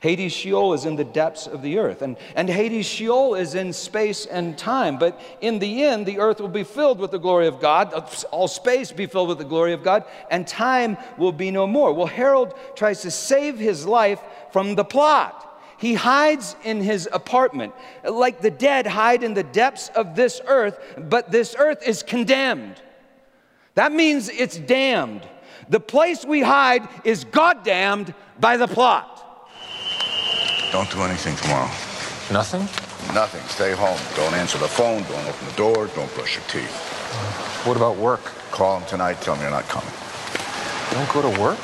Speaker 1: Hades Sheol is in the depths of the earth. And, and Hades Sheol is in space and time. But in the end, the earth will be filled with the glory of God. Uh, all space be filled with the glory of God. And time will be no more. Well, Harold tries to save his life from the plot. He hides in his apartment, like the dead hide in the depths of this earth, but this earth is condemned. That means it's damned. The place we hide is goddamned by the plot.
Speaker 7: Don't do anything tomorrow.
Speaker 5: Nothing?
Speaker 7: Nothing. Stay home. Don't answer the phone. Don't open the door. Don't brush your teeth.
Speaker 5: What about work?
Speaker 7: Call him tonight. Tell him you're not coming.
Speaker 5: Don't go to work?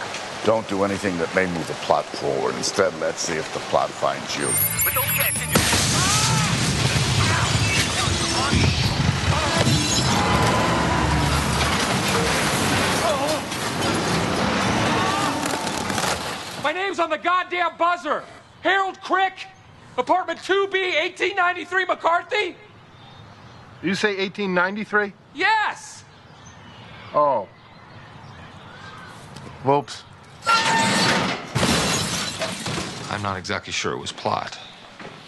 Speaker 7: Don't do anything that may move the plot forward. Instead, let's see if the plot finds you.
Speaker 4: My name's on the goddamn buzzer. Harold Crick, apartment 2B, 1893 McCarthy.
Speaker 9: You say 1893?
Speaker 4: Yes.
Speaker 9: Oh. Whoops.
Speaker 10: I'm not exactly sure it was plot.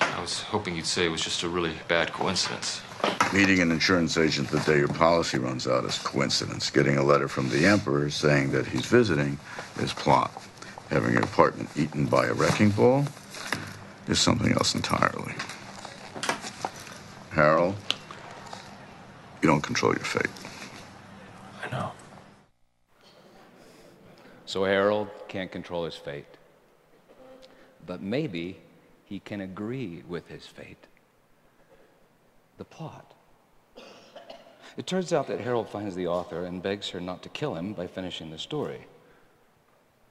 Speaker 10: I was hoping you'd say it was just a really bad coincidence.
Speaker 7: Meeting an insurance agent the day your policy runs out is coincidence. Getting a letter from the emperor saying that he's visiting is plot. Having your apartment eaten by a wrecking ball is something else entirely. Harold, you don't control your fate.
Speaker 10: I know.
Speaker 1: So Harold can't control his fate. But maybe he can agree with his fate. The plot. It turns out that Harold finds the author and begs her not to kill him by finishing the story.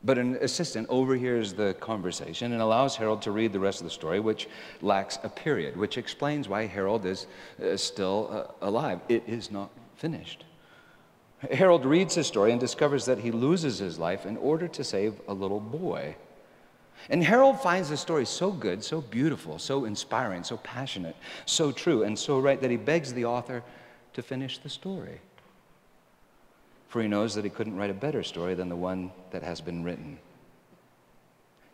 Speaker 1: But an assistant overhears the conversation and allows Harold to read the rest of the story, which lacks a period, which explains why Harold is uh, still uh, alive. It is not finished. Harold reads his story and discovers that he loses his life in order to save a little boy. And Harold finds the story so good, so beautiful, so inspiring, so passionate, so true, and so right that he begs the author to finish the story. For he knows that he couldn't write a better story than the one that has been written.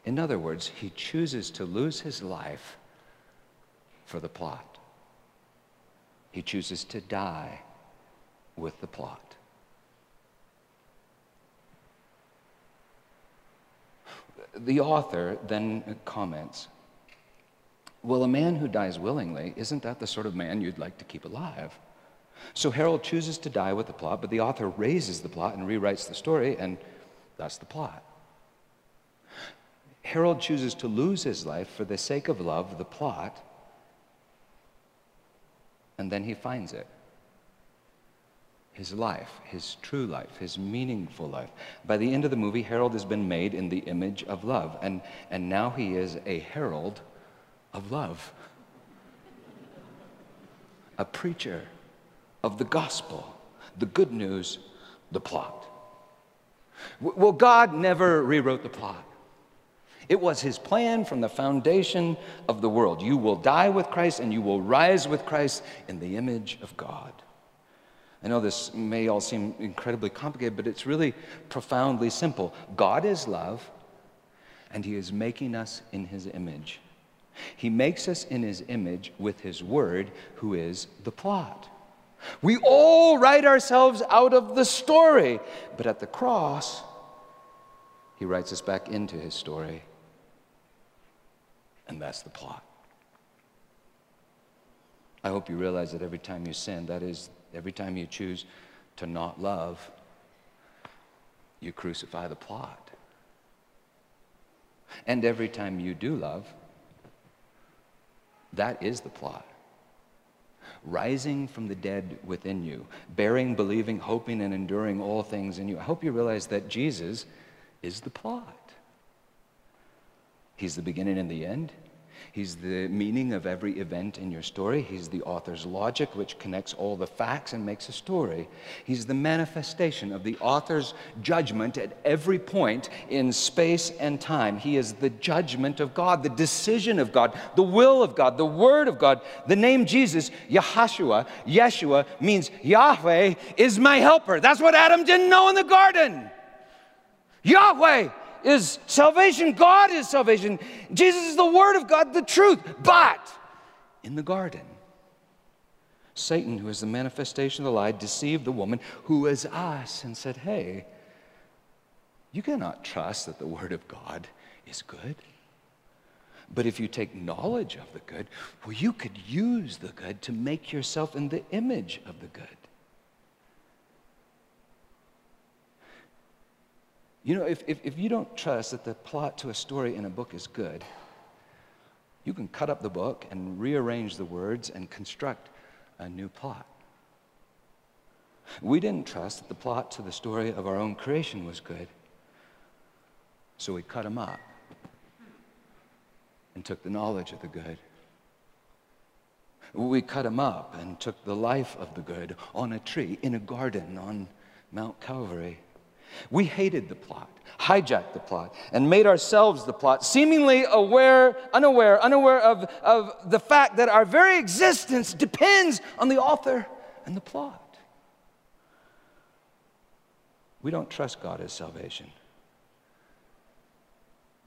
Speaker 1: In other words, he chooses to lose his life for the plot. He chooses to die with the plot. The author then comments Well, a man who dies willingly, isn't that the sort of man you'd like to keep alive? So Harold chooses to die with the plot, but the author raises the plot and rewrites the story, and that's the plot. Harold chooses to lose his life for the sake of love, the plot, and then he finds it his life, his true life, his meaningful life. By the end of the movie, Harold has been made in the image of love, and, and now he is a herald of love, a preacher of the gospel, the good news, the plot. Well, God never rewrote the plot. It was his plan from the foundation of the world. You will die with Christ and you will rise with Christ in the image of God. I know this may all seem incredibly complicated, but it's really profoundly simple. God is love, and He is making us in His image. He makes us in His image with His Word, who is the plot. We all write ourselves out of the story, but at the cross, He writes us back into His story. And that's the plot. I hope you realize that every time you sin, that is Every time you choose to not love, you crucify the plot. And every time you do love, that is the plot. Rising from the dead within you, bearing, believing, hoping, and enduring all things in you. I hope you realize that Jesus is the plot. He's the beginning and the end. He's the meaning of every event in your story. He's the author's logic, which connects all the facts and makes a story. He's the manifestation of the author's judgment at every point in space and time. He is the judgment of God, the decision of God, the will of God, the word of God. The name Jesus, Yahashua, Yeshua, means Yahweh is my helper. That's what Adam didn't know in the garden. Yahweh is salvation. God is salvation. Jesus is the Word of God, the truth. But in the garden, Satan, who is the manifestation of the lie, deceived the woman who is us and said, Hey, you cannot trust that the Word of God is good. But if you take knowledge of the good, well, you could use the good to make yourself in the image of the good. You know, if, if, if you don't trust that the plot to a story in a book is good, you can cut up the book and rearrange the words and construct a new plot. We didn't trust that the plot to the story of our own creation was good, so we cut them up and took the knowledge of the good. We cut them up and took the life of the good on a tree, in a garden, on Mount Calvary. We hated the plot, hijacked the plot, and made ourselves the plot, seemingly aware, unaware, unaware of, of the fact that our very existence depends on the author and the plot. We don't trust God as salvation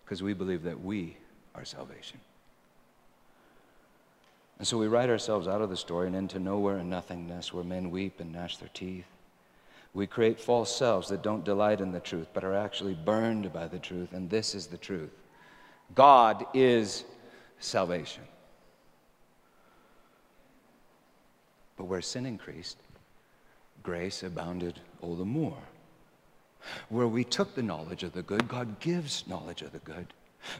Speaker 1: because we believe that we are salvation. And so we write ourselves out of the story and into nowhere and nothingness where men weep and gnash their teeth. We create false selves that don't delight in the truth, but are actually burned by the truth. And this is the truth God is salvation. But where sin increased, grace abounded all the more. Where we took the knowledge of the good, God gives knowledge of the good.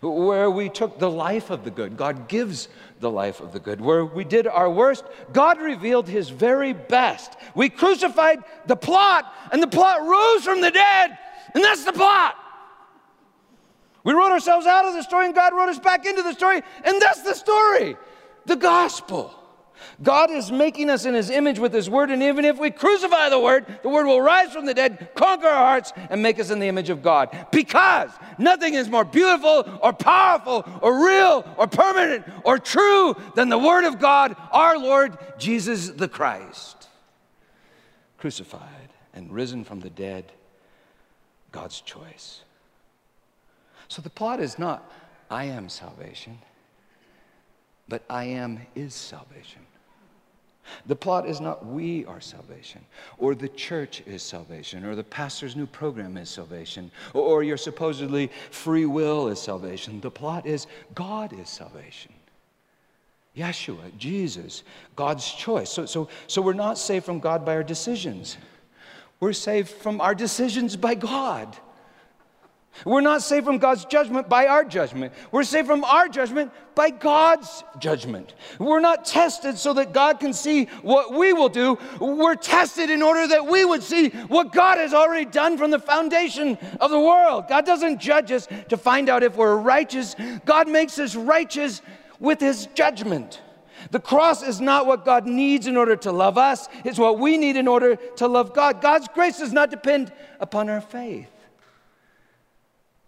Speaker 1: Where we took the life of the good, God gives the life of the good. Where we did our worst, God revealed his very best. We crucified the plot, and the plot rose from the dead, and that's the plot. We wrote ourselves out of the story, and God wrote us back into the story, and that's the story the gospel. God is making us in His image with His Word, and even if we crucify the Word, the Word will rise from the dead, conquer our hearts, and make us in the image of God. Because nothing is more beautiful or powerful or real or permanent or true than the Word of God, our Lord Jesus the Christ. Crucified and risen from the dead, God's choice. So the plot is not, I am salvation, but I am is salvation. The plot is not we are salvation, or the church is salvation, or the pastor's new program is salvation, or your supposedly free will is salvation. The plot is God is salvation. Yeshua, Jesus, God's choice. So, so, so we're not saved from God by our decisions. We're saved from our decisions by God. We're not saved from God's judgment by our judgment. We're saved from our judgment by God's judgment. We're not tested so that God can see what we will do. We're tested in order that we would see what God has already done from the foundation of the world. God doesn't judge us to find out if we're righteous, God makes us righteous with His judgment. The cross is not what God needs in order to love us, it's what we need in order to love God. God's grace does not depend upon our faith.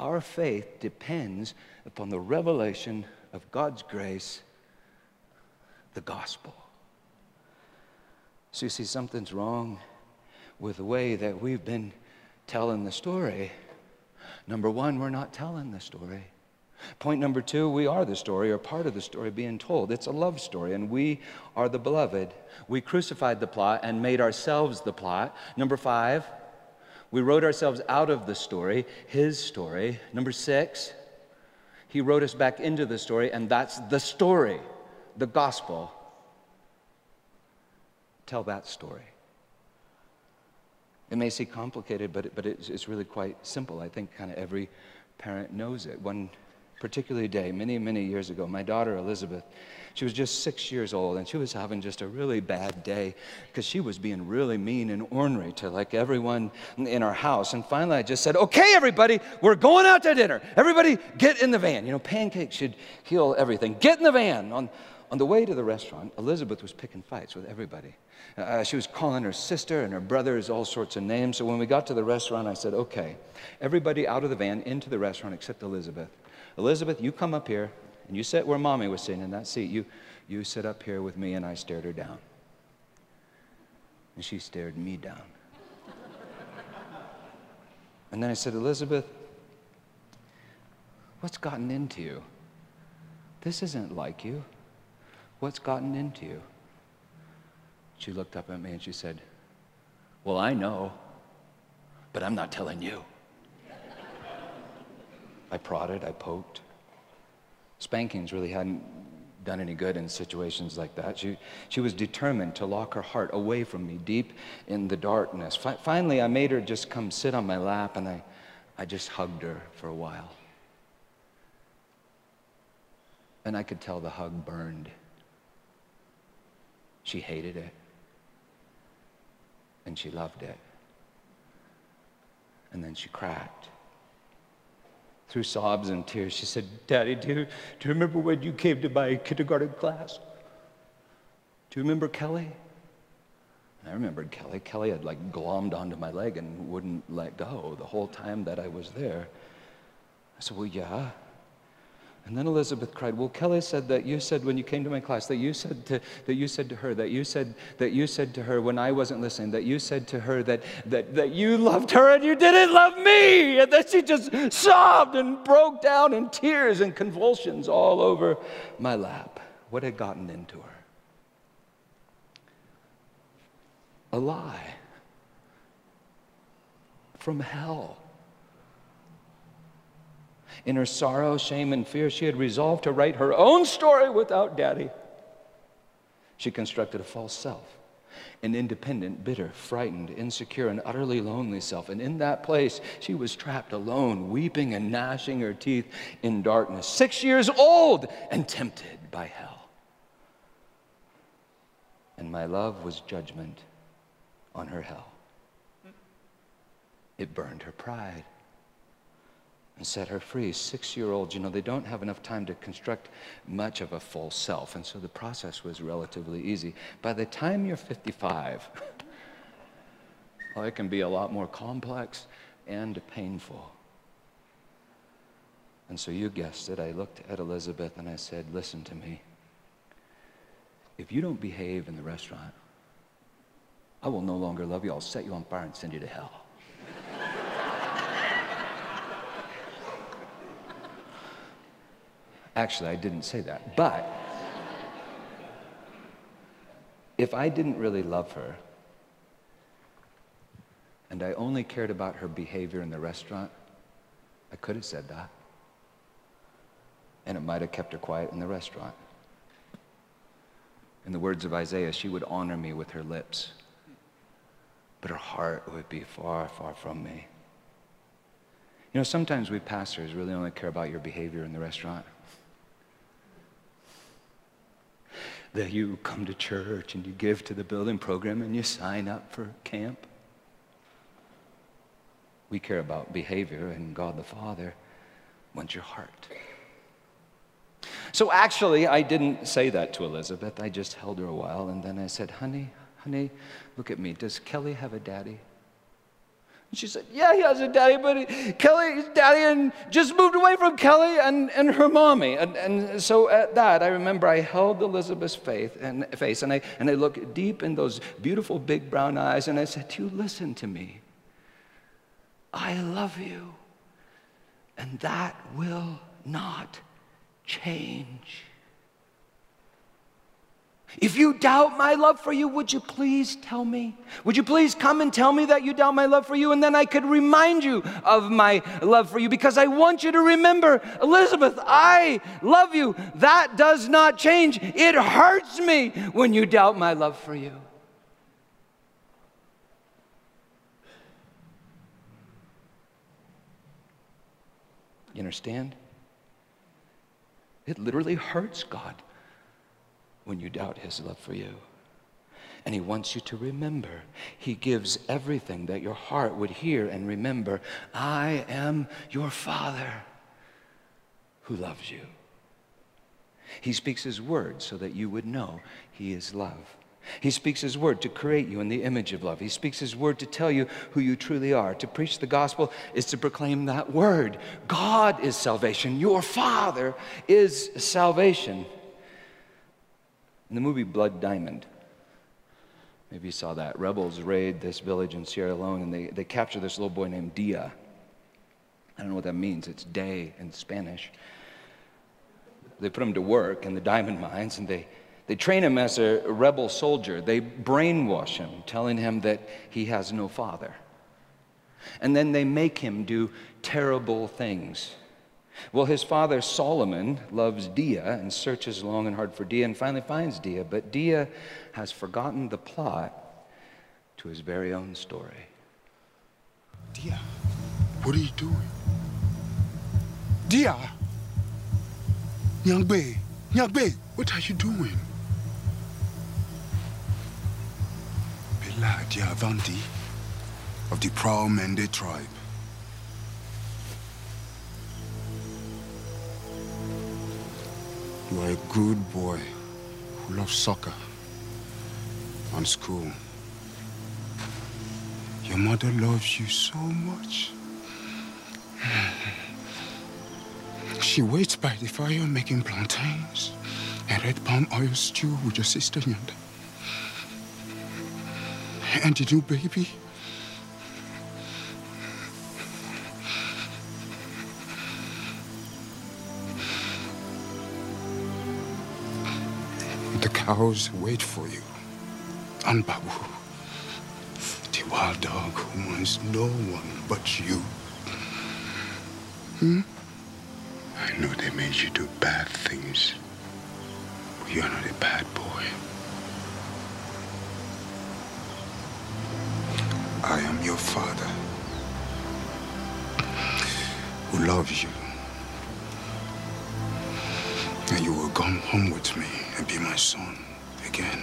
Speaker 1: Our faith depends upon the revelation of God's grace, the gospel. So you see, something's wrong with the way that we've been telling the story. Number one, we're not telling the story. Point number two, we are the story or part of the story being told. It's a love story, and we are the beloved. We crucified the plot and made ourselves the plot. Number five, we wrote ourselves out of the story, his story. Number six, he wrote us back into the story, and that's the story, the gospel. Tell that story. It may seem complicated, but, but it's, it's really quite simple. I think kind of every parent knows it. One particular day, many, many years ago, my daughter Elizabeth, she was just six years old, and she was having just a really bad day because she was being really mean and ornery to like everyone in our house. And finally, I just said, "Okay, everybody, we're going out to dinner. Everybody, get in the van. You know, pancakes should heal everything. Get in the van." On on the way to the restaurant, Elizabeth was picking fights with everybody. Uh, she was calling her sister and her brothers all sorts of names. So when we got to the restaurant, I said, okay, everybody out of the van into the restaurant except Elizabeth. Elizabeth, you come up here and you sit where mommy was sitting in that seat. You, you sit up here with me, and I stared her down. And she stared me down. and then I said, Elizabeth, what's gotten into you? This isn't like you. What's gotten into you? She looked up at me and she said, Well, I know, but I'm not telling you. I prodded, I poked. Spankings really hadn't done any good in situations like that. She, she was determined to lock her heart away from me deep in the darkness. Fi- finally, I made her just come sit on my lap and I, I just hugged her for a while. And I could tell the hug burned. She hated it. And she loved it. And then she cracked. Through sobs and tears, she said, Daddy, do, do you remember when you came to my kindergarten class? Do you remember Kelly? I remembered Kelly. Kelly had like glommed onto my leg and wouldn't let go the whole time that I was there. I said, Well, yeah. And then Elizabeth cried, Well, Kelly said that you said when you came to my class that you said to, that you said to her, that you said that you said to her when I wasn't listening, that you said to her that, that, that you loved her and you didn't love me. And then she just sobbed and broke down in tears and convulsions all over my lap. What had gotten into her? A lie from hell. In her sorrow, shame, and fear, she had resolved to write her own story without daddy. She constructed a false self, an independent, bitter, frightened, insecure, and utterly lonely self. And in that place, she was trapped alone, weeping and gnashing her teeth in darkness, six years old and tempted by hell. And my love was judgment on her hell. It burned her pride and set her free. Six year olds, you know, they don't have enough time to construct much of a full self. And so the process was relatively easy. By the time you're 55, well, it can be a lot more complex and painful. And so you guessed it. I looked at Elizabeth and I said, Listen to me. If you don't behave in the restaurant, I will no longer love you. I'll set you on fire and send you to hell. Actually, I didn't say that. But if I didn't really love her and I only cared about her behavior in the restaurant, I could have said that. And it might have kept her quiet in the restaurant. In the words of Isaiah, she would honor me with her lips, but her heart would be far, far from me. You know, sometimes we pastors really only care about your behavior in the restaurant. That you come to church and you give to the building program and you sign up for camp. We care about behavior, and God the Father wants your heart. So actually, I didn't say that to Elizabeth. I just held her a while, and then I said, Honey, honey, look at me. Does Kelly have a daddy? She said, Yeah, he has a daddy, but Kelly's daddy and just moved away from Kelly and, and her mommy. And, and so at that, I remember I held Elizabeth's faith and, face and I, and I looked deep in those beautiful big brown eyes and I said you, Listen to me. I love you, and that will not change. If you doubt my love for you, would you please tell me? Would you please come and tell me that you doubt my love for you? And then I could remind you of my love for you because I want you to remember, Elizabeth, I love you. That does not change. It hurts me when you doubt my love for you. You understand? It literally hurts God when you doubt his love for you. And he wants you to remember. He gives everything that your heart would hear and remember. I am your Father who loves you. He speaks his word so that you would know he is love. He speaks his word to create you in the image of love. He speaks his word to tell you who you truly are. To preach the gospel is to proclaim that word. God is salvation. Your Father is salvation. In the movie Blood Diamond, maybe you saw that. Rebels raid this village in Sierra Leone and they, they capture this little boy named Dia. I don't know what that means. It's day in Spanish. They put him to work in the diamond mines and they, they train him as a rebel soldier. They brainwash him, telling him that he has no father. And then they make him do terrible things. Well, his father Solomon loves Dia and searches long and hard for Dia and finally finds Dia, but Dia has forgotten the plot to his very own story.
Speaker 11: Dia, what are you doing? Dia! Nyangbe, Nyangbe, what are you doing? Bela Dia Diavanti of the Proud Mende tribe. You are a good boy who loves soccer and school. Your mother loves you so much. She waits by the fire making plantains and red palm oil stew with your sister. And the new baby. Cows wait for you. And Babu, the wild dog who wants no one but you. Hmm? I know they made you do bad things, but you're not a bad boy. I am your father who loves you. Come home with me and be my son again.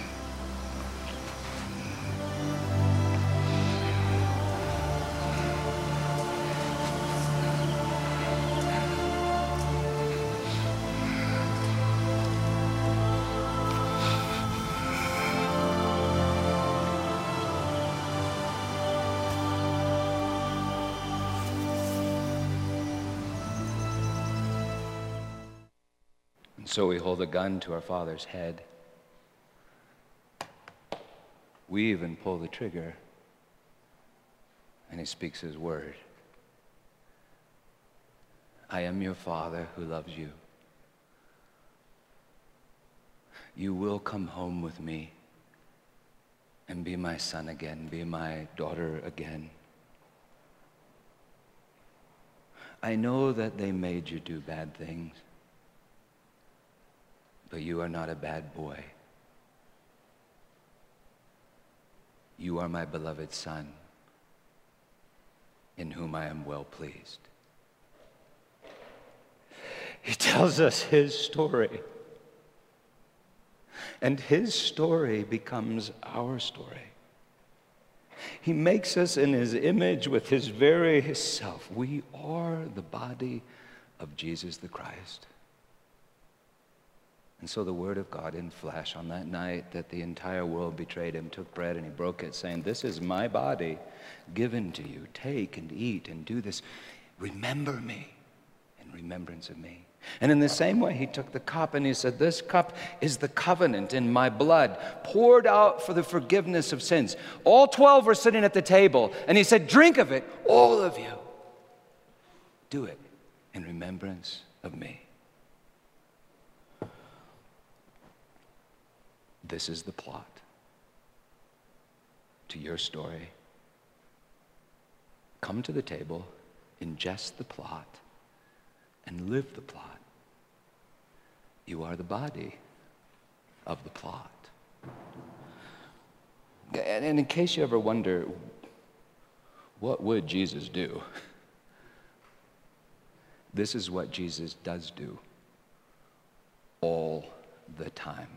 Speaker 1: So we hold a gun to our father's head. We even pull the trigger, and he speaks his word. I am your father who loves you. You will come home with me and be my son again, be my daughter again. I know that they made you do bad things, but you are not a bad boy. You are my beloved son, in whom I am well pleased. He tells us his story. And his story becomes our story. He makes us in his image with his very self. We are the body of Jesus the Christ. And so the word of God in flesh on that night that the entire world betrayed him took bread and he broke it, saying, This is my body given to you. Take and eat and do this. Remember me in remembrance of me. And in the same way, he took the cup and he said, This cup is the covenant in my blood, poured out for the forgiveness of sins. All 12 were sitting at the table, and he said, Drink of it, all of you. Do it in remembrance of me. This is the plot to your story. Come to the table, ingest the plot, and live the plot. You are the body of the plot. And in case you ever wonder, what would Jesus do? This is what Jesus does do all the time.